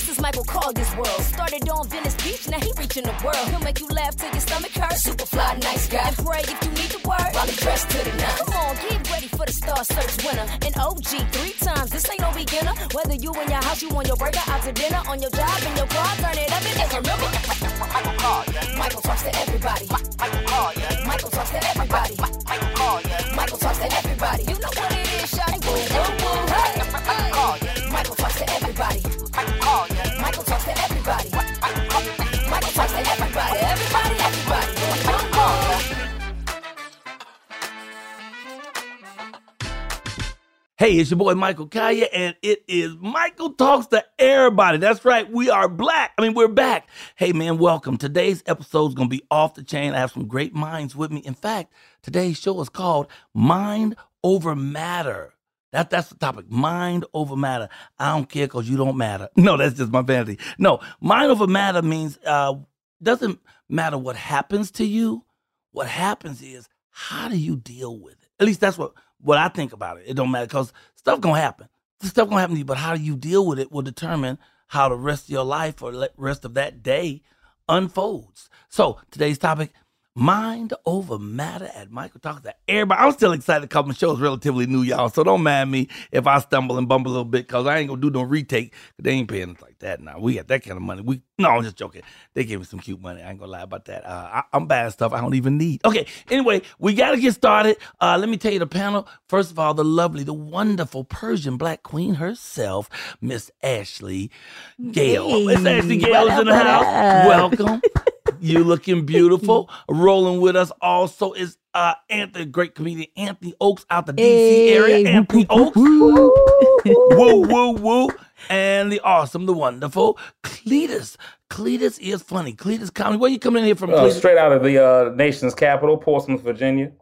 This is Michael Colyar's world. Started on Venice Beach, now he reaching the world. He'll make you laugh till your stomach hurts. Super fly, nice guy. And pray if you need the word. While he dressed to the nines. Come on, get ready for the Star Search winner. An OG three times. This ain't no beginner. Whether you in your house, you on your burger, out to dinner, on your job, in your car, turn it up and just remember. Michael Colyar's. Michael talks to everybody. Michael Hey, it's your boy Michael Colyar, and it is Michael Talks to Everybody. That's right, we are black. I mean, we're back. Hey, man, welcome. Today's episode is going to be off the chain. I have some great minds with me. In fact, today's show is called Mind Over Matter. That, that's the topic. Mind over matter. I don't care because you don't matter. No, that's just my vanity. No, mind over matter means uh doesn't matter what happens to you. What happens is how do you deal with it? At least that's what what I think about it. It don't matter because stuff gonna happen. Stuff gonna happen to you, but how you deal with it will determine how the rest of your life or rest of that day unfolds. So today's topic: mind over matter. At Michael talks to everybody. I'm still excited because my show is relatively new, y'all. So don't mind me if I stumble and bumble a little bit because I ain't gonna do no retake. They ain't paying us like that now. We got that kind of money. We no, I'm just joking. They gave me some cute money. I ain't gonna lie about that. Uh, I, I'm buying stuff I don't even need. Okay. Anyway, we gotta get started. Uh, let me tell you the panel. First of all, the lovely, the wonderful Persian Black Queen herself, Miss Ashley Gale. Miss Ashley Gale is in the house. Welcome. You looking beautiful. Rolling with us also is uh Anthony, great comedian Anthony Oaks out the DC area. Anthony Oaks. woo, woo, woo. And the awesome, the wonderful Cletus. Cletus is funny. Cletus comedy. Where you coming in here from? Uh, straight out of the uh, nation's capital, Portsmouth, Virginia.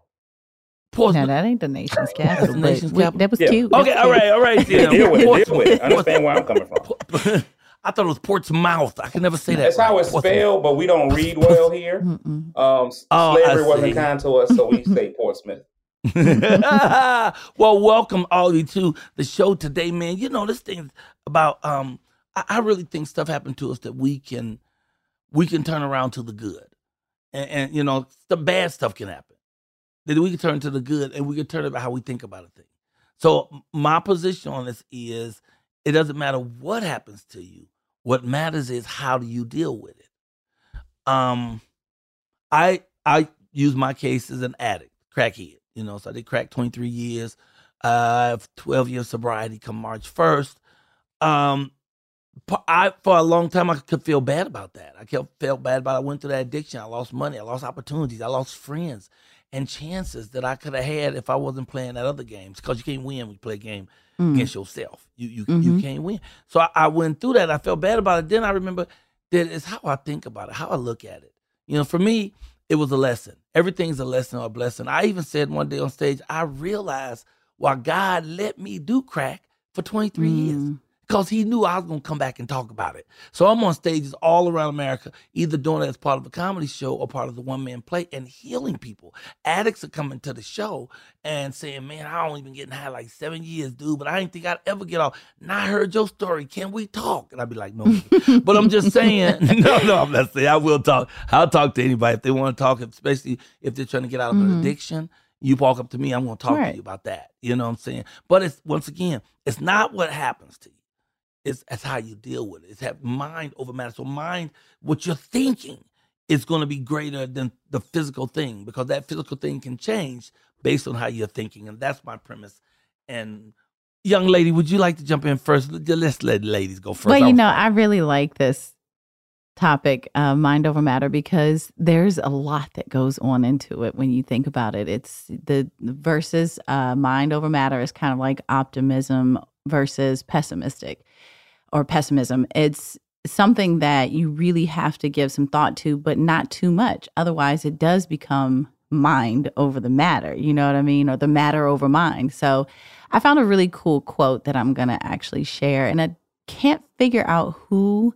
Portsmouth. No, that ain't the nation's capital. The but nation's we- capital? That was Yeah. cute. Okay, That's all cute. right, all right. deal Yeah. with it. Deal with it. Understand where I'm coming from. I thought it was Portsmouth. I can never say that. That's how it's Portsmouth. spelled, but we don't read well here. Um, Oh, slavery wasn't kind to us, so we say Portsmouth. well, welcome all of you to the show today, man. You know, this thing about um I, I really think stuff happened to us that we can we can turn around to the good. And, and you know, the bad stuff can happen. Then we can turn to the good and we can turn about how we think about a thing. So my position on this is it doesn't matter what happens to you, What matters is how do you deal with it. Um, I I use my case as an addict, crackhead. You know, so I did crack 23 years. Uh, I have 12 years sobriety come March 1st. Um, I for a long time I could feel bad about that. I kept felt bad about. It. I went through that addiction. I lost money. I lost opportunities. I lost friends and chances that I could have had if I wasn't playing that other games. Because you can't win when you play a game mm. against yourself. You you mm-hmm. you can't win. So I, I, went through that. I felt bad about it. Then I remember that it's how I think about it, how I look at it. You know, for me, it was a lesson. Everything's a lesson or a blessing. I even said one day on stage, I realized why God let me do crack for 23 mm. years because he knew I was going to come back and talk about it. So I'm on stages all around America, either doing it as part of a comedy show or part of the one man play and healing people. Addicts are coming to the show and saying, Man, I only been getting high like seven years, dude, but I didn't think I'd ever get off. Now I heard your story. Can we talk? And I'd be like, No. but I'm just saying, no, no, I'm not saying I will talk. I'll talk to anybody if they want to talk, especially if they're trying to get out of mm-hmm. an addiction you walk up to me, I'm going to talk right. to you about that. You know what I'm saying? But it's once again, it's not what happens to you. It's, it's how you deal with it. It's have mind over matter. So mind, what you're thinking is going to be greater than the physical thing because that physical thing can change based on how you're thinking. And that's my premise. And young lady, would you like to jump in first? Let's let ladies go first. Well, you know, I really like this topic, uh, mind over matter, because there's a lot that goes on into it when you think about it. It's the versus uh, mind over matter is kind of like optimism versus pessimistic or pessimism. It's something that you really have to give some thought to, but not too much. Otherwise, it does become mind over the matter. You know what I mean? Or the matter over mind. So I found a really cool quote that I'm going to actually share. And I can't figure out who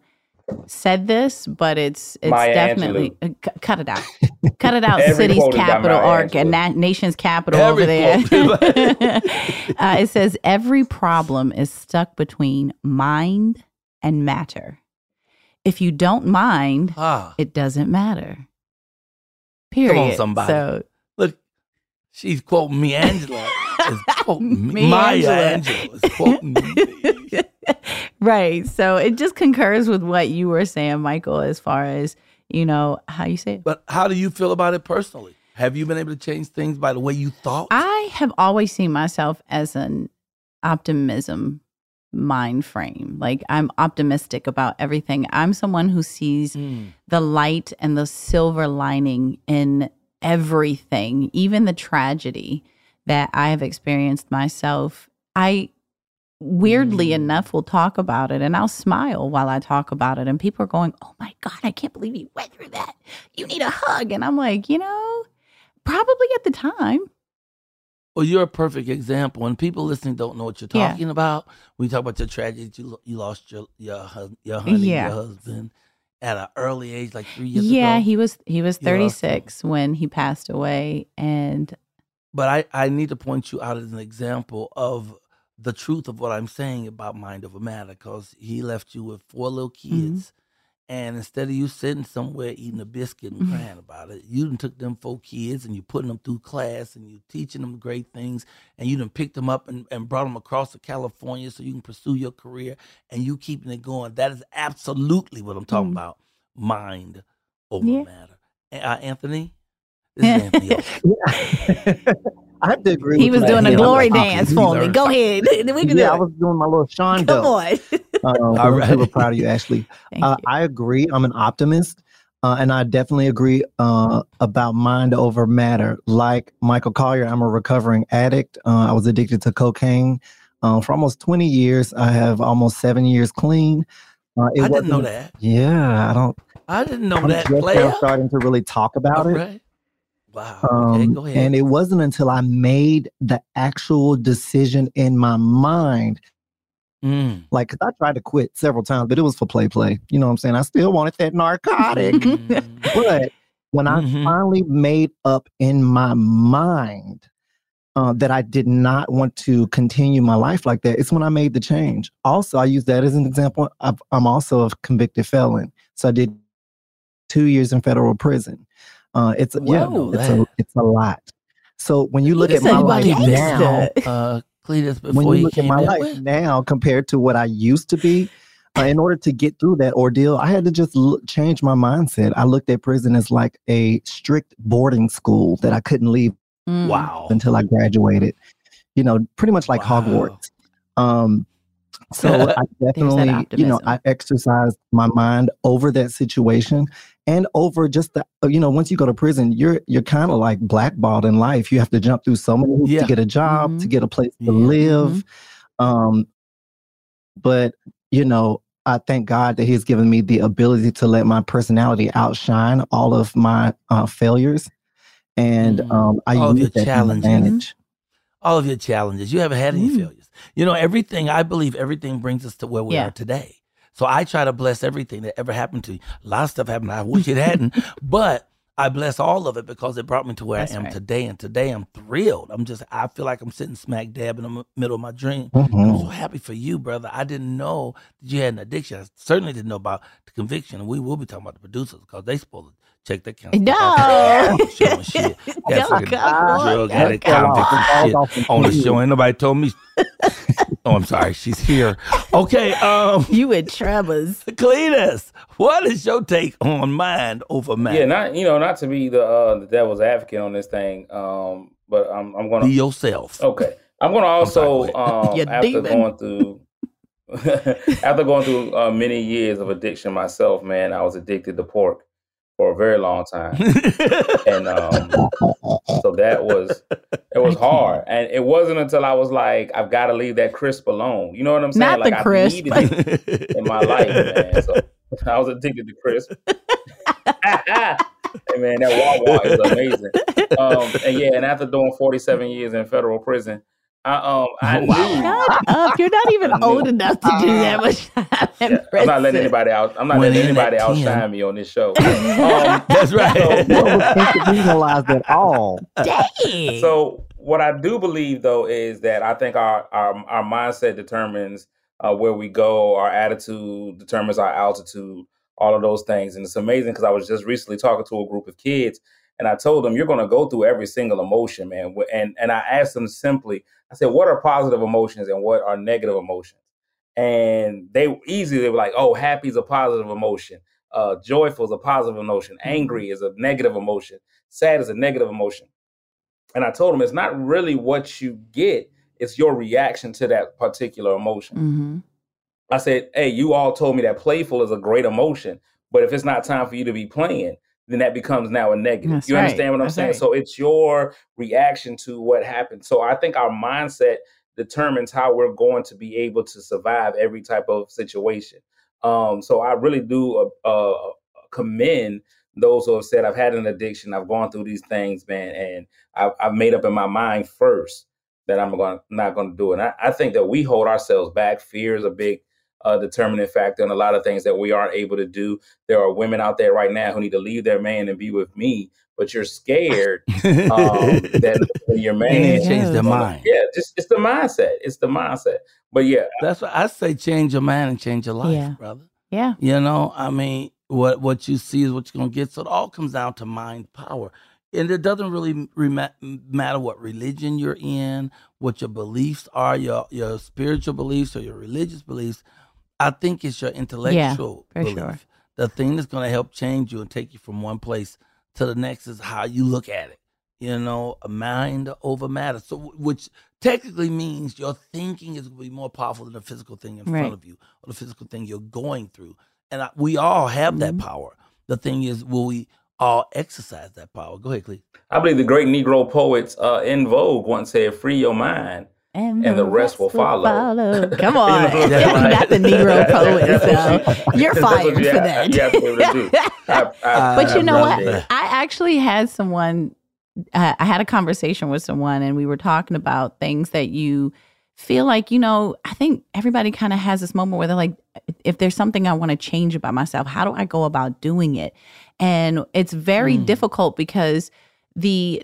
said this, but it's it's Maya definitely uh, c- cut it out. cut it out. City's capital arc and na- nation's capital every over there. uh, it says every problem is stuck between mind and matter. If you don't mind, ah. it doesn't matter. Period. Come on, somebody. So look, she's quoting me, Angela. is quoting me. Maya Angelou is quoting me. Right. So it just concurs with what you were saying, Michael, as far as, you know, how you say it. But how do you feel about it personally? Have you been able to change things by the way you thought? I have always seen myself as an optimism mind frame. Like I'm optimistic about everything. I'm someone who sees mm. the light and the silver lining in everything, even the tragedy that I have experienced myself. I weirdly mm. enough will talk about it and I'll smile while I talk about it. And people are going, Oh my God, I can't believe you went through that. You need a hug. And I'm like, you know, probably at the time. Well, you're a perfect example. And people listening don't know what you're talking yeah. about. We talk about your tragedy, you, you lost your your your honey, yeah. your husband at an early age, like three years yeah, ago. he was he was 36 when he passed away, and. But I I need to point you out as an example of the truth of what I'm saying about Mind Over Matter because he left you with four little mm-hmm. kids. Mm-hmm. And instead of you sitting somewhere eating a biscuit and mm-hmm. crying about it, you done took them four kids and you putting them through class and you teaching them great things and you done picked them up and, and brought them across to California so you can pursue your career and you keeping it going. That is absolutely what I'm talking mm-hmm. about. Mind over yeah. matter. Uh, Anthony? This is Anthony. I have to agree. He was doing a glory dance for me. Go ahead. We can yeah, I was doing my little Sean. Come on. um, I'm right. super proud of you, Ashley. Uh, you. I agree. I'm an optimist. Uh, and I definitely agree uh, about mind over matter. Like Michael Colyar, I'm a recovering addict. Uh, I was addicted to cocaine uh, for almost 20 years. I have almost seven years clean. Uh, I didn't know that. Yeah, I don't. I didn't know I'm that. Just starting to really talk about All it. Right. Wow. Okay, um, go ahead. And it wasn't until I made the actual decision in my mind. Mm. Like, cause I tried to quit several times, but it was for play, play. You know what I'm saying? I still wanted that narcotic. Mm-hmm. but when mm-hmm. I finally made up in my mind uh, that I did not want to continue my life like that, it's when I made the change. Also, I use that as an example. i I'm also a convicted felon. So I did two years in federal prison. Uh, it's yeah, it's a, it's a lot. So when you look at my life now, uh, Cletus, when you look at my life now compared to what I used to be, uh, in order to get through that ordeal, I had to just l- change my mindset. I looked at prison as like a strict boarding school that I couldn't leave. Mm. Wow. Until I graduated, you know, pretty much like wow. Hogwarts. Um, so I definitely, you know, I exercised my mind over that situation and over just the, uh, you know, once you go to prison, you're you're kind of like blackballed in life. You have to jump through so many hoops yeah. to get a job, mm-hmm. to get a place to yeah. live. Mm-hmm. Um, but you know, I thank God that He's given me the ability to let my personality outshine all of my uh, failures, and mm. um, I use that challenges. All of your challenges. You haven't had any mm. failures. You know, everything. I believe everything brings us to where we yeah. are today. So I try to bless everything that ever happened to you. A lot of stuff happened. I wish it hadn't, but I bless all of it because it brought me to where That's I am right. today. And today I'm thrilled. I'm just, I feel like I'm sitting smack dab in the middle of my dream. Mm-hmm. I'm so happy for you, brother. I didn't know that you had an addiction. I certainly didn't know about the conviction. And we will be talking about the producers because they to check that count. No. Showing shit. That fucking drug addict convict shit on the show. Ain't nobody told me. oh, I'm sorry. She's here. Okay. Um, you and Trevor's. Cletus, what is your take on mind over matter? Yeah, not you know, not to be the uh, the devil's advocate on this thing, um, but I'm I'm gonna be yourself. Okay. I'm gonna also um, after demon. going through after going through uh, many years of addiction myself, man, I was addicted to pork for a very long time, and um, so that was it was hard, and it wasn't until I was like, I've got to leave that crisp alone. You know what I'm saying? Not like the crisp. I needed it in my life, man. So I was addicted to crisp. hey man, that Wawa is amazing. Um, and yeah, and after doing 47 years in federal prison, I um I knew. Shut up! You're not even old enough to do that much yeah, I'm not letting anybody out. I'm not when letting anybody outshine me on this show. Um, That's right. So, can't penalize at all. Dang. So what I do believe though is that I think our our, our mindset determines uh, where we go. Our attitude determines our altitude. All of those things, and it's amazing because I was just recently talking to a group of kids, and I told them you're going to go through every single emotion, man. And and I asked them simply, I said, what are positive emotions and what are negative emotions? And they easily they were like, oh, happy is a positive emotion. Uh, joyful is a positive emotion. Mm-hmm. Angry is a negative emotion. Sad is a negative emotion. And I told them it's not really what you get, it's your reaction to that particular emotion. Mm-hmm. I said, hey, you all told me that playful is a great emotion, but if it's not time for you to be playing, then that becomes now a negative. That's you right. understand what I'm That's saying? Right. So it's your reaction to what happened. So I think our mindset determines how we're going to be able to survive every type of situation. Um, so I really do uh, uh, commend those who have said, I've had an addiction, I've gone through these things, man, and I've, I've made up in my mind first that I'm going not going to do it. And I, I think that we hold ourselves back. Fear is a big uh, determining factor in a lot of things that we aren't able to do. There are women out there right now who need to leave their man and be with me, but you're scared um, that your man yeah. change their mind. Yeah, just it's the mindset. It's the mindset. But yeah, that's what I say. Change your mind and change your life, yeah. brother. Yeah, you know, I mean, what what you see is what you're gonna get. So it all comes down to mind power. And it doesn't really matter what religion you're in, what your beliefs are, your your spiritual beliefs or your religious beliefs I think it's your intellectual yeah, belief. Sure. The thing that's going to help change you and take you from one place to the next is how you look at it. You know, a mind over matter. So, which technically means your thinking is going to be more powerful than the physical thing in right. front of you or the physical thing you're going through. And I, we all have mm-hmm. that power. The thing is, will we all exercise that power? Go ahead, Clee. I believe the great Negro poets uh, En Vogue once said, "Free your mind." And, and the, rest, rest will follow. follow. Come on, you know not the Negro poet. So you're fired you for that. but you know what? That. I actually had someone. Uh, I had a conversation with someone, and we were talking about things that you feel like you know. I think everybody kind of has this moment where they're like, if there's something I want to change about myself, how do I go about doing it? And it's very mm. difficult because the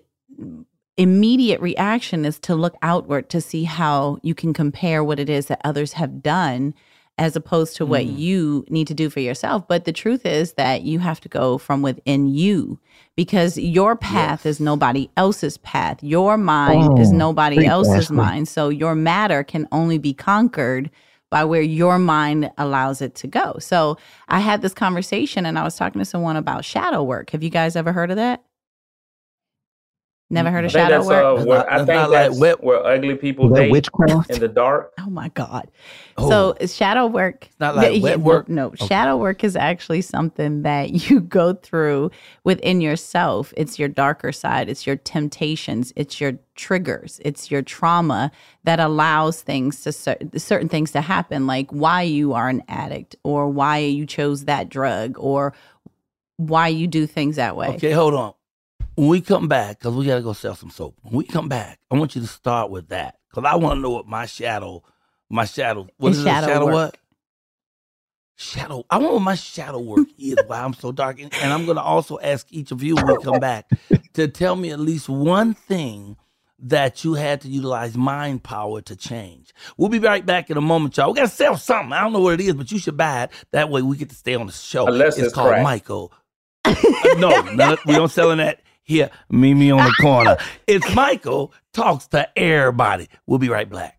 immediate reaction is to look outward to see how you can compare what it is that others have done as opposed to what mm. you need to do for yourself. But the truth is that you have to go from within you because your path yes. is nobody else's path. Your mind oh, is nobody else's mind. So your matter can only be conquered by where your mind allows it to go. So I had this conversation and I was talking to someone about shadow work. Have you guys ever heard of that? Never heard of shadow work. Uh, where, I think that's like where ugly people date witchcraft in the dark. Oh my god! Oh. So shadow work. It's not like wet work. No, okay. shadow work is actually something that you go through within yourself. It's your darker side. It's your temptations. It's your triggers. It's your trauma that allows things to certain things to happen, like why you are an addict, or why you chose that drug, or why you do things that way. Okay, hold on when we come back, because we got to go sell some soap. When we come back, I want you to start with that because I want to know what my shadow, my shadow, what is shadow, shadow what? Shadow. I want my shadow work is. why I'm so dark, and, and I'm going to also ask each of you when we come back to tell me at least one thing that you had to utilize mind power to change. We'll be right back in a moment, y'all. We got to sell something. I don't know what it is, but you should buy it. That way we get to stay on the show. Unless it's, it's called crack. Michael. uh, no, no, we don't selling that here, meet me on the corner. it's Michael talks to everybody. We'll be right back.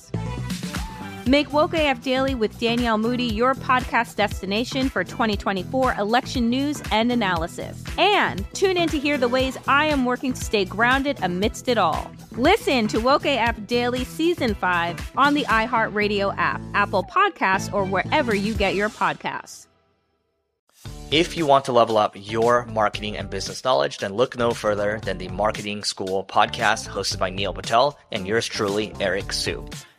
Make Woke AF Daily with Danielle Moody your podcast destination for 2024 election news and analysis. And tune in to hear the ways I am working to stay grounded amidst it all. Listen to Woke AF Daily Season 5 on the iHeartRadio app, Apple Podcasts, or wherever you get your podcasts. If you want to level up your marketing and business knowledge, then look no further than the Marketing School podcast hosted by Neil Patel and yours truly, Eric Siu.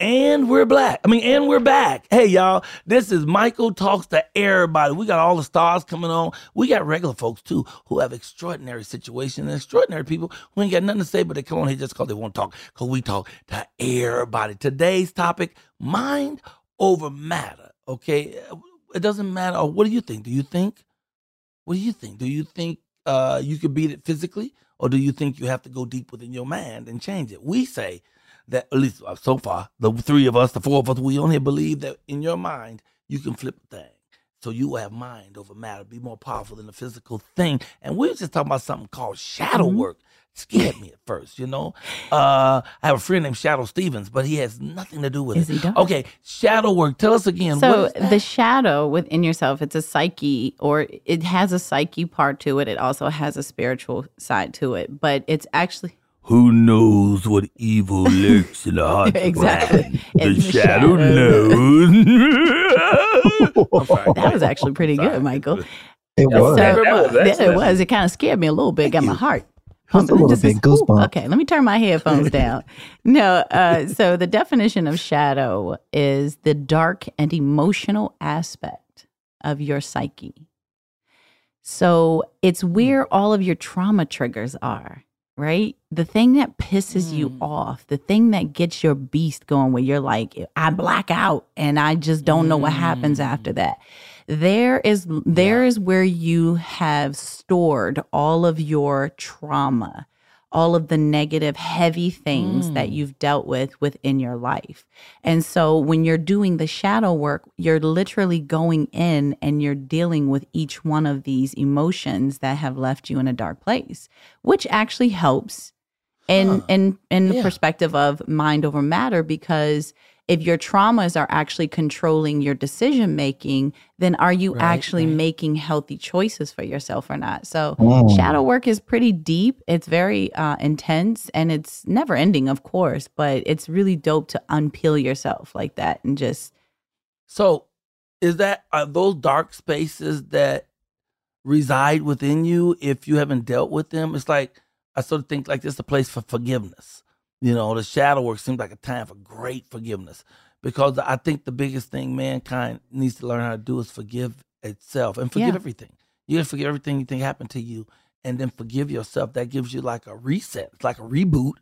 And we're black. I mean, and we're back. Hey, y'all, this is Michael Talks to Everybody. We got all the stars coming on. We got regular folks, too, who have extraordinary situations and extraordinary people who ain't got nothing to say, but they come on here just because they want to talk, because we talk to everybody. Today's topic mind over matter. Okay? It doesn't matter. What do you think? Do you think? What do you think? Do you think uh, you could beat it physically? Or do you think you have to go deep within your mind and change it? We say, that at least uh, so far, the three of us, the four of us, we only believe that in your mind you can flip a thing. So you will have mind over matter, be more powerful than the physical thing. And we were just talking about something called shadow mm-hmm. work. Scared me at first, you know. Uh, I have a friend named Shadoe Stevens, but he has nothing to do with Is it. He done? Okay, shadow work. Tell us again. So the shadow within yourself, it's a psyche, or it has a psyche part to it. It also has a spiritual side to it, but it's actually who knows what evil lurks in the heart? exactly. The, the shadow, shadow, knows. that was actually pretty good, Michael. It was. So, uh, it was. It kind of scared me a little bit. Got my heart pumping. A little bit goosebumps. Okay, let me turn my headphones down. no, uh, so the definition of shadow is the dark and emotional aspect of your psyche. So it's where all of your trauma triggers are right? The thing that pisses mm. you off, the thing that gets your beast going where you're like, I black out and I just don't mm. know what happens after mm. that. There is there yeah. is where you have stored all of your trauma all of the negative, heavy things mm. that you've dealt with within your life. And so when you're doing the shadow work, you're literally going in and you're dealing with each one of these emotions that have left you in a dark place, which actually helps in huh. in in the yeah. perspective of mind over matter because if your traumas are actually controlling your decision making, then are you right, actually right. making healthy choices for yourself or not? So, mm. shadow work is pretty deep. It's very uh, intense and it's never ending, of course, but it's really dope to unpeel yourself like that and just. So, is that are those dark spaces that reside within you if you haven't dealt with them? It's like I sort of think like this is a place for forgiveness you know, the shadow work seems like a time for great forgiveness because I think the biggest thing mankind needs to learn how to do is forgive itself and forgive yeah. everything. You gotta forgive everything you think happened to you and then forgive yourself. That gives you like a reset. It's like a reboot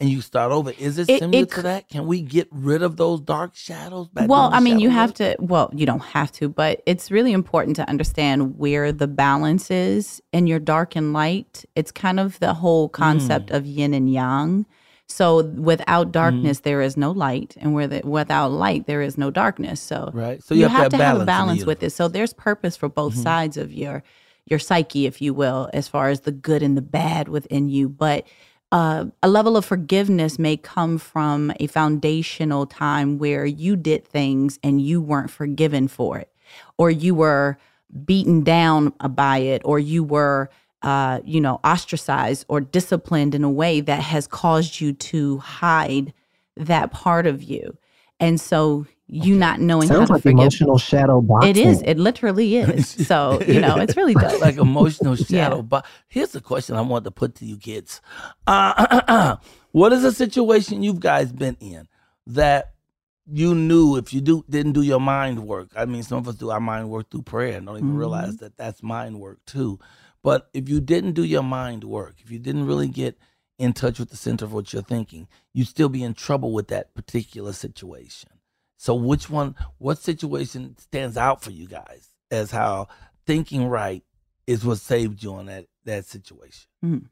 and you start over. Is it, it similar it, to that? Can we get rid of those dark shadows? well, I mean, you have to. Well, you don't have to, but it's really important to understand where the balance is in your dark and light. It's kind of the whole concept mm. of yin and yang. So without darkness, mm-hmm. there is no light, and where the, without light, there is no darkness. So right. So you, you have, have, to have, have a balance with it. So there's purpose for both mm-hmm. sides of your your psyche, if you will, as far as the good and the bad within you. But uh, a level of forgiveness may come from a foundational time where you did things and you weren't forgiven for it, or you were beaten down by it, or you were uh, you know, ostracized or disciplined in a way that has caused you to hide that part of you. And so you not knowing Sounds how to like forgive. emotional shadow boxing. It is. It literally is. So you know, it's really dope. like emotional shadow. yeah. But here's the question I want to put to you kids: uh, What is a situation you've guys been in that you knew if you do didn't do your mind work? I mean, some of us do our mind work through prayer and don't even mm-hmm. realize that that's mind work too. But if you didn't do your mind work, if you didn't really get in touch with the center of what you're thinking, you'd still be in trouble with that particular situation. So, which one, what situation stands out for you guys as how thinking right is what saved you on that that situation? Mm.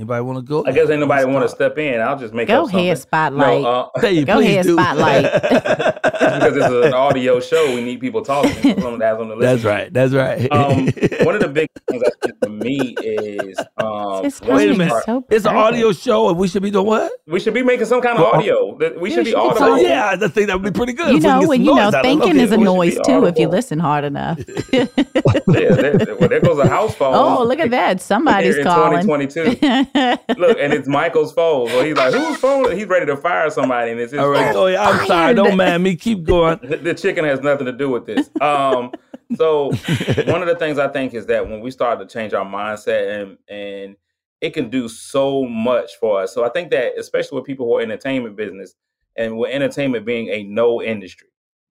Anybody want to go? I guess ain't nobody want to step in. I'll just make go up ahead, spotlight. No, uh, Hey, go please ahead, do. spotlight. because it's an audio show. We need people talking. Someone that's on the That's right. That's right. Um, one of the big things I think for me is um, His Wait a minute. so it's an audio show, and we should be doing what? we should be making some kind of Well, audio. That- We Yeah, should be we should audible. Yeah, I think that would be pretty good. You if we can know, get when some you know, out thinking is a noise be too if you listen hard enough. yeah, there, well, there goes a house phone. oh, look at that! Somebody's in calling. 2022. Look, and it's Michael's phone. So he's like, "Whose phone?" He's ready to fire somebody, and it's his All right, phone. go ahead. I'm sorry. Don't mind me. Keep going. the, the chicken has nothing to do with this. Um, so one of the things I think is that when we start to change our mindset and and it can do so much for us. So I think that especially with people who are entertainment business and with entertainment being a no industry.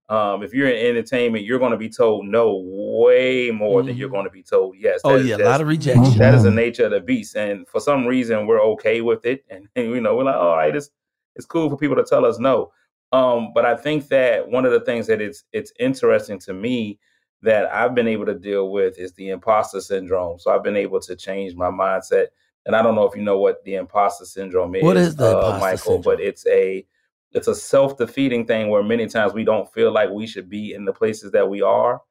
Um, if you're in entertainment, you're going to be told no way more than you're going to be told yes. Oh That is yeah, a lot of rejection. that is the nature of the beast, and for some reason we're okay with it, and, and you know we're like, all right, it's it's cool for people to tell us no. Um, but I think that one of the things that it's it's interesting to me that I've been able to deal with is the imposter syndrome. So I've been able to change my mindset, and I don't know if you know what the imposter syndrome is, What is the uh, imposter Michael, but it's a it's a self defeating thing where many times we don't feel like we should be in the places that we are,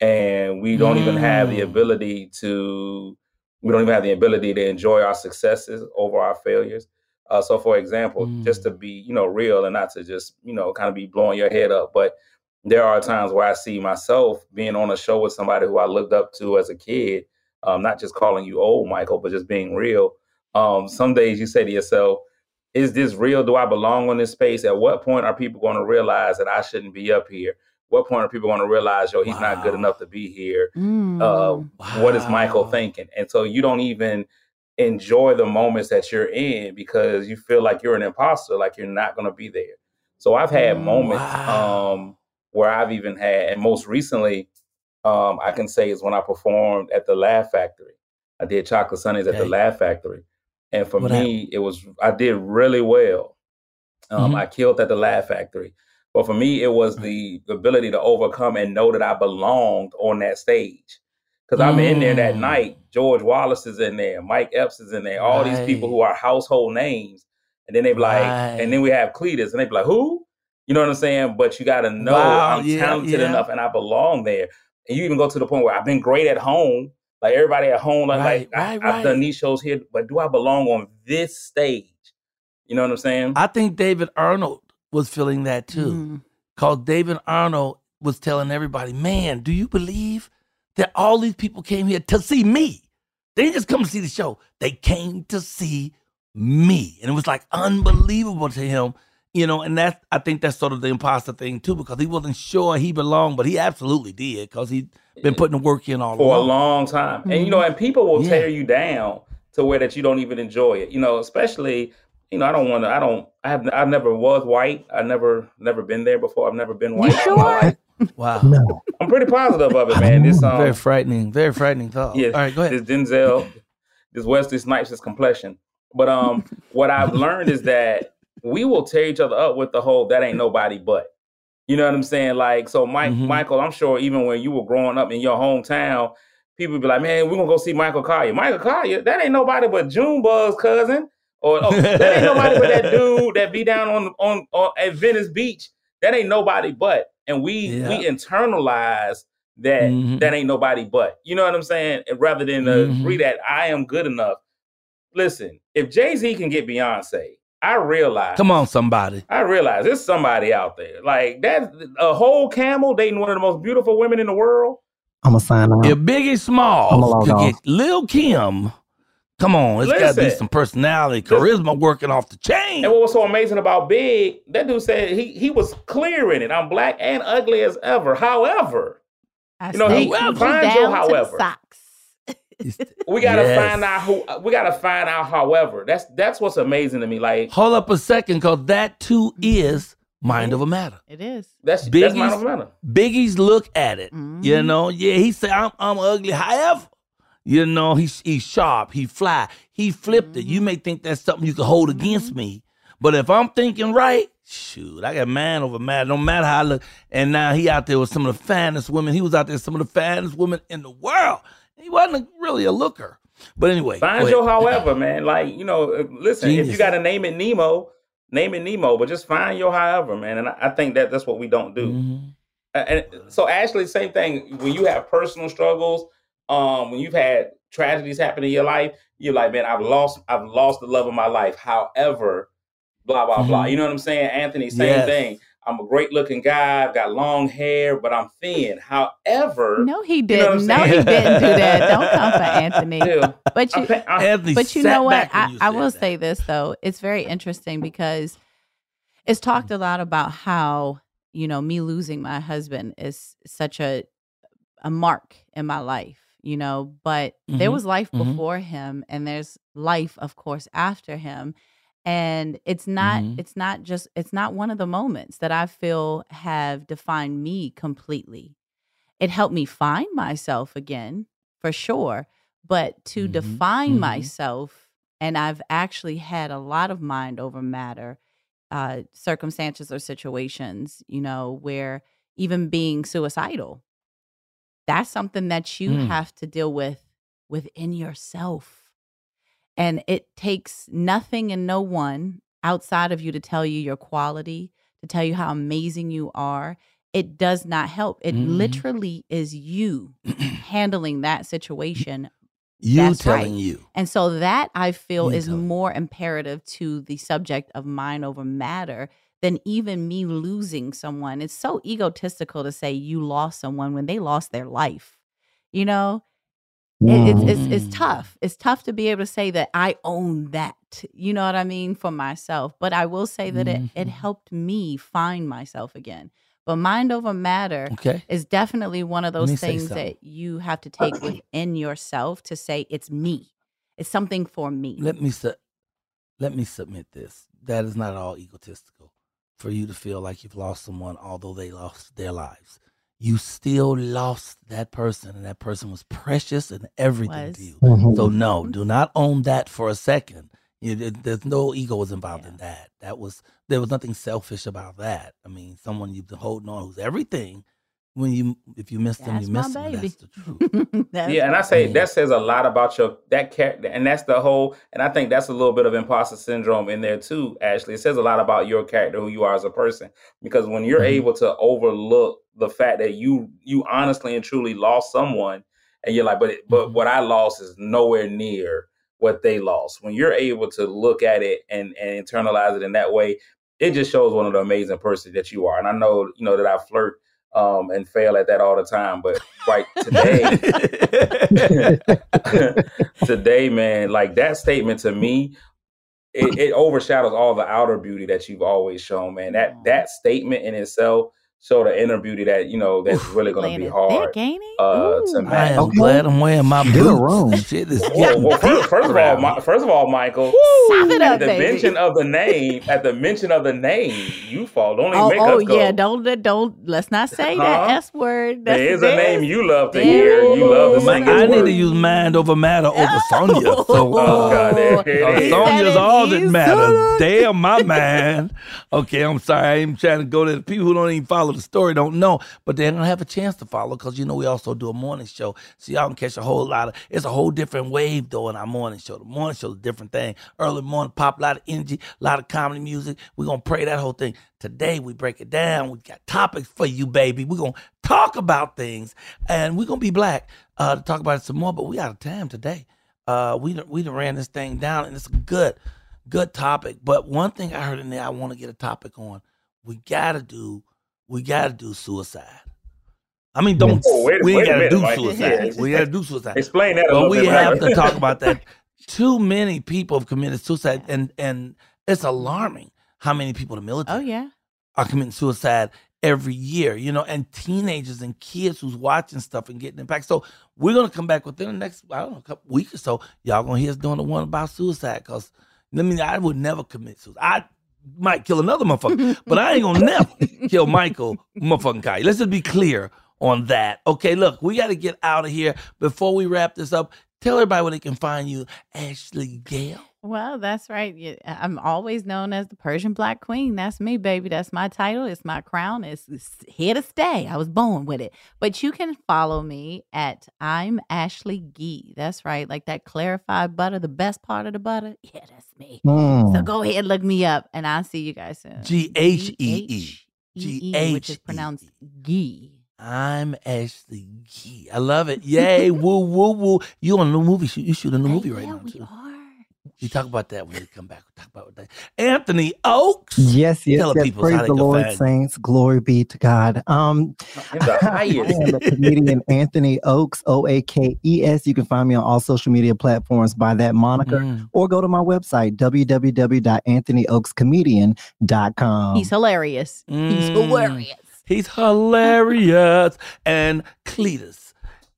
and we don't even have the Mm. ability to we don't even have the ability to enjoy our successes over our failures. Uh, so, for example, just Mm. to be you know real and not to just you know kind of be blowing your head up, but there are times where I see myself being on a show with somebody who I looked up to as a kid. Um, not just calling you old, Michael, but just being real. Um, some days you say to yourself, "Is this real? Do I belong on this space? At what point are people going to realize that I shouldn't be up here? What point are people going to realize, yo, he's not good enough to be here? Mm. uh, what is Michael thinking? And so you don't even enjoy the moments that you're in because you feel like you're an imposter, like you're not going to be there. So I've had Mm, moments wow. um, where I've even had, and most recently, um, I can say is when I performed at the Laugh Factory. I did Chocolate Sundays at the. Laugh Factory, and for What me, it was I did really well. Um, Mhm. I killed at the Laugh Factory. But for me, it was the ability to overcome and know that I belonged on that stage. Because I'm in there that Mm. night. George Wallace is in there. Mike Epps is in there. All these people who are household names. And then they be like, Right. and then we have Cletus, and they be like, who? You know what I'm saying? But you got to know Wow, I'm yeah, talented yeah. enough and I belong there. And you even go to the point where I've been great at home. Like everybody at home, like, Right, like I, right, I've done these shows here, but do I belong on this stage? You know what I'm saying? I think David Arnold was feeling that too. Mm. Because David Arnold was telling everybody, man, do you believe that all these people came here to see me? They didn't just come to see the show, they came to see me. And it was like unbelievable to him, you know, and that's, I think that's sort of the imposter thing too, because he wasn't sure he belonged, but he absolutely did because he'd been putting the work in all for a long time. And you know, and people will Yeah. tear you down to where that you don't even enjoy it. You know, especially you know, I don't want to. I don't. I have. I never was white. I never, never been there before. I've never been white. in my life. Wow. No. I'm pretty positive of it, man. This um, very frightening, very frightening thought. yeah, All right, go ahead. This Denzel, this Wesley Snipes' complexion. But um, what I've learned is that we will tear each other up with the whole "that ain't nobody but." You know what I'm saying? Like, so Mike, Mhm. Michael, I'm sure even when you were growing up in your hometown, people would be like, "Man, we're gonna go see Michael Colyar." Michael Colyar, that ain't nobody but Junebug's cousin, or oh, that ain't nobody but that dude that be down on on, on at Venice Beach. That ain't nobody but, and we Yeah. we internalize that Mhm. that ain't nobody but. You know what I'm saying? And rather than uh, Mhm. agree that I am good enough. Listen, if Jay Z can get Beyonce, I realize. Come on, somebody. I realize there's somebody out there like that. A whole camel dating one of the most beautiful women in the world. I'm gonna sign out. If Biggie I'm a Smalls could get Lil Kim, come on, it's got to be some personality, charisma working off the chain. And what was so amazing about Big, that dude said he he was clear in it. I'm black and ugly as ever. However, I You know, stay he- Gucci find your to however. socks. We gotta Yes. find out who we gotta find out. However, that's that's what's amazing to me. Like Hold up a second, because that too is mind over matter. It is. that's that's Biggie's- mind over matter. Biggie's look at it. Mm-hmm. You know, yeah, he said I'm I'm ugly. However, you know, he's he's sharp, he fly, he flipped it. Mm-hmm. You may think that's something you can hold against me, but if I'm thinking right, shoot, I got man over matter. No matter how I look. And now he out there with some of the finest women. He was out there with some of the finest women in the world. He wasn't really a looker. But anyway, find your however, man. Like you know, uh, listen, Genius. if you got to name it Nemo, name it Nemo, but just find your however, man. And I, I think that that's what we don't do. Mm-hmm. And so, Ashley, same thing. When you have personal struggles, um, when you've had tragedies happen in your life, you're like, man, I've lost, I've lost the love of my life. However, blah blah mm-hmm. blah. You know what I'm saying, Anthony? Same yes. thing. I'm a great looking guy. I've got long hair, but I'm thin. However, no, he didn't. You know no, he didn't do that. Don't come for Anthony. But you, Anthony but you know what? I, I will that. say this though. It's very interesting because it's talked a lot about how you know me losing my husband is such a a mark in my life. You know, but mm-hmm. there was life mm-hmm. before him, and there's life, of course, after him and it's not mm-hmm. it's not just it's not one of the moments that i feel have defined me completely it helped me find myself again for sure but to mm-hmm. define mm-hmm. myself and i've actually had a lot of mind over matter uh, circumstances or situations you know where even being suicidal that's something that you mm. have to deal with within yourself and it takes nothing and no one outside of you to tell you your quality, to tell you how amazing you are. It does not help. It mm-hmm. literally is you handling that situation. You That's telling right. you. And so that I feel you is more imperative to the subject of mind over matter than even me losing someone. It's so egotistical to say you lost someone when they lost their life. You know, it, it's, it's it's mm. tough. It's tough to be able to say that I own that. You know what I mean for myself. But I will say that mm-hmm. it it helped me find myself again. But mind over matter okay. is definitely one of those things that you have to take within yourself to say it's me. It's something for me. Let me su- let me submit this. That is not all egotistical for you to feel like you've lost someone, although they lost their lives you still lost that person and that person was precious and everything was. to you. Mm-hmm. So no, do not own that for a second. You, there's no ego was involved yeah. in that. That was there was nothing selfish about that. I mean, someone you've been holding on who's everything when you if you miss them, you miss them. Baby. That's the truth. that's yeah, and I say that says a lot about your that character, and that's the whole. And I think that's a little bit of imposter syndrome in there too. Ashley, it says a lot about your character, who you are as a person, because when you're mm-hmm. able to overlook the fact that you you honestly and truly lost someone, and you're like, but but mm-hmm. what I lost is nowhere near what they lost. When you're able to look at it and and internalize it in that way, it just shows one of the amazing person that you are. And I know you know that I flirt um, and fail at that all the time. But right today, today, man, like that statement to me, it, it, overshadows all the outer beauty that you've always shown, man. That that statement in itself show the inner beauty that you know that's really going to be hard uh, to match. I am okay. glad I'm wearing my boots. Wrong. Shit is well, well first, first of all, my, first of all, Michael, Woo, at the baby. mention of the name, at the mention of the name, you fall. Don't even oh, make oh, us go. yeah, don't don't. Let's not say that S word. That's there is a name you love to hear. You love to sing. I need to use mind over matter over Sonya. So, uh, oh, God, uh, Sonya's all that matters. Damn, my man. Okay, I'm sorry. I'm trying to go to the people who don't even follow the story don't know, but they're gonna have a chance to follow because you know we also do a morning show, so y'all can catch a whole lot of. It's a whole different wave though in our morning show. The morning show is a different thing. Early morning pop, a lot of energy, a lot of comedy music. We're gonna pray that whole thing. Today we break it down. We got topics for you, baby. We're gonna talk about things, and we're gonna be black uh, to talk about it some more. But we out of time today. Uh, we we done ran this thing down, and it's a good, good topic. But one thing I heard in there, I want to get a topic on. We gotta do we got to do suicide. I mean, don't oh, wait, we got to do suicide. we got to do suicide. Explain that. but we have to talk about that. Too many people have committed suicide, and and it's alarming how many people in the oh, military. Oh yeah, are committing suicide every year. You know, and teenagers and kids who's watching stuff and getting impacted. So we're gonna come back within the next I don't know a couple weeks or so. Y'all gonna hear us doing the one about suicide because. I mean, I would never commit suicide. I might kill another motherfucker, but I ain't gonna never kill Michael motherfucking Kai. Let's just be clear on that. Okay, look, we got to get out of here before we wrap this up. Tell everybody where they can find you, Ashley Gale. Well, that's right. I'm always known as the Persian Black Queen. That's me, baby. That's my title. It's my crown. It's, it's here to stay. I was born with it. But you can follow me at I'm Ashley Gee. That's right. Like that clarified butter, the best part of the butter. Yeah, that's me. Mm. So go ahead, look me up, and I'll see you guys soon. G H E E. G H, which is pronounced Gee. I'm Ashley Gee. I love it. Yay, woo, woo, woo. You on a new movie shoot. You shoot a new movie right yeah, now, we too. Are. You talk about that when you come back. We'll talk about that. Anthony Oakes. Yes, yes, Tell yes. people Praise how they the can Lord, find you. saints. Glory be to God. Um, I am the comedian Anthony Oakes, O A K E S. You can find me on all social media platforms by that moniker, Mm. or go to my website www.anthonyoakescomedian.com. He's hilarious. He's Mm. hilarious. He's hilarious. and Cletus.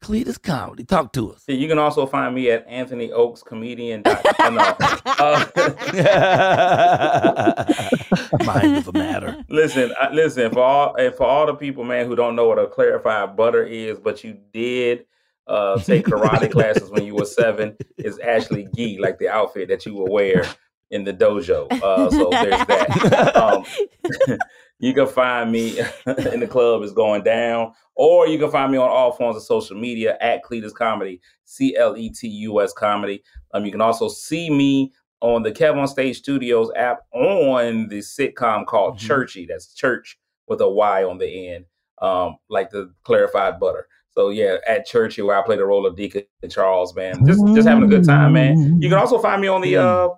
Cletus Comedy. Talk to us. You can also find me at Anthony Oakes Comedian. Oh, no. Uh, Mind of a matter. listen, uh, listen for all and for all the people, man, who don't know what a clarified butter is, but you did uh, take karate classes when you were seven. Is Ashley Gee like the outfit that you will wear in the dojo? Uh, so there's that. Um, you can find me in the club is going down, or you can find me on all forms of social media at Cletus Comedy, C L E T U S Comedy. Um, you can also see me on the Kev on Stage Studios app on the sitcom called Churchy. That's church with a Y on the end, um, like the clarified butter. So yeah, at Churchy where I play the role of Deacon Charles, man. Just just having a good time, man. You can also find me on the uh,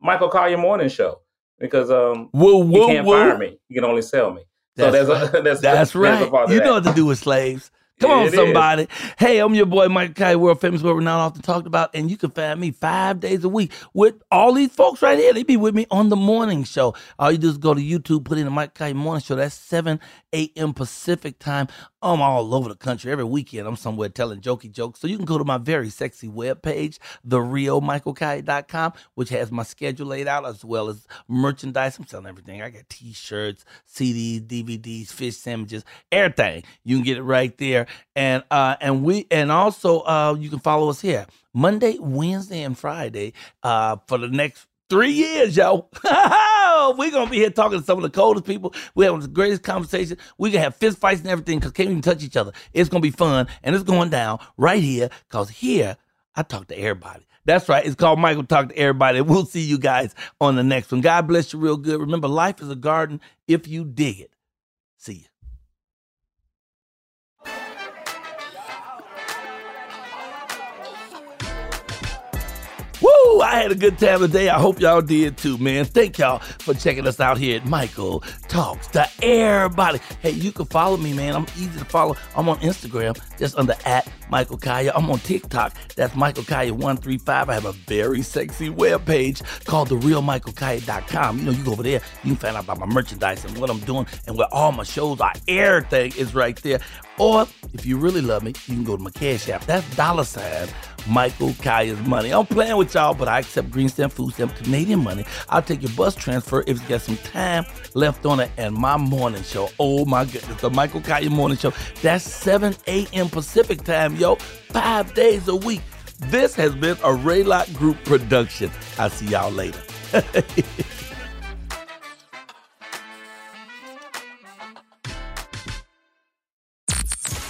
Michael Colyar Morning Show because um you whoa, can't fire me. You can only sell me. So That's there's a, right. that's, That's right. of You know what to do with slaves. Come on, is. somebody. Hey, I'm your boy Mike Kai, world famous, world renowned, often talked about, and you can find me five days a week with all these folks right here. They be with me on the morning show. All you do is go to YouTube, put in the Mike Kai morning show. That's 7 a.m. Pacific time. I'm all over the country. Every weekend, I'm somewhere telling jokey jokes. So you can go to my very sexy webpage, therealmichaelkai.com, which has my schedule laid out as well as merchandise. I'm selling everything. I got t-shirts, CDs, DVDs, fish sandwiches, everything. You can get it right there. And uh and we and also uh you can follow us here Monday, Wednesday, and Friday uh for the next three years, yo. We're gonna be here talking to some of the coldest people. We're having the greatest conversation. We can have fist fights and everything because can't even touch each other. It's gonna be fun and it's going down right here because here I talk to everybody. That's right. It's called Michael Talk to Everybody. We'll see you guys on the next one. God bless you real good. Remember, life is a garden if you dig it. See you. I had a good time today. I hope y'all did too, man. Thank y'all for checking us out here at Michael Talks to Everybody. Hey, you can follow me, man. I'm easy to follow. I'm on Instagram, just under at Michael Colyar. I'm on TikTok. That's Michael Colyar135. I have a very sexy webpage called therealmichaelcolyar.com. You know, you go over there, you can find out about my merchandise and what I'm doing and where all my shows are. Everything is right there. Or if you really love me, you can go to my Cash App. That's dollar sign Michael Colyar's money. I'm playing with y'all, but I accept green stamp, food stamp, Canadian money. I'll take your bus transfer if you got some time left on it. And my morning show, oh my goodness, the Michael Colyar morning show. That's 7 a.m. Pacific time, yo. Five days a week. This has been a Raylock Group production. I'll see y'all later.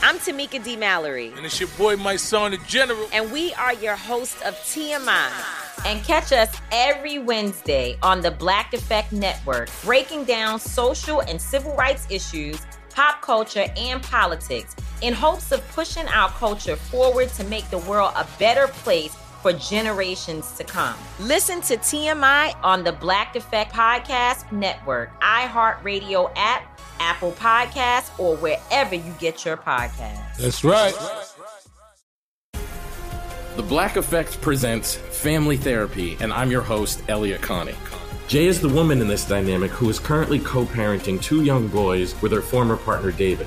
I'm Tamika D. Mallory. And it's your boy, Mysonne, the general. And we are your host of TMI. And catch us every Wednesday on the Black Effect Network, breaking down social and civil rights issues, pop culture, and politics in hopes of pushing our culture forward to make the world a better place for generations to come. Listen to TMI on the Black Effect Podcast Network, iHeartRadio app, Apple Podcasts, or wherever you get your podcasts. That's right. The Black Effect presents Family Therapy, and I'm your host, Elliott Connie. Jay is the woman in this dynamic who is currently co parenting two young boys with her former partner, David.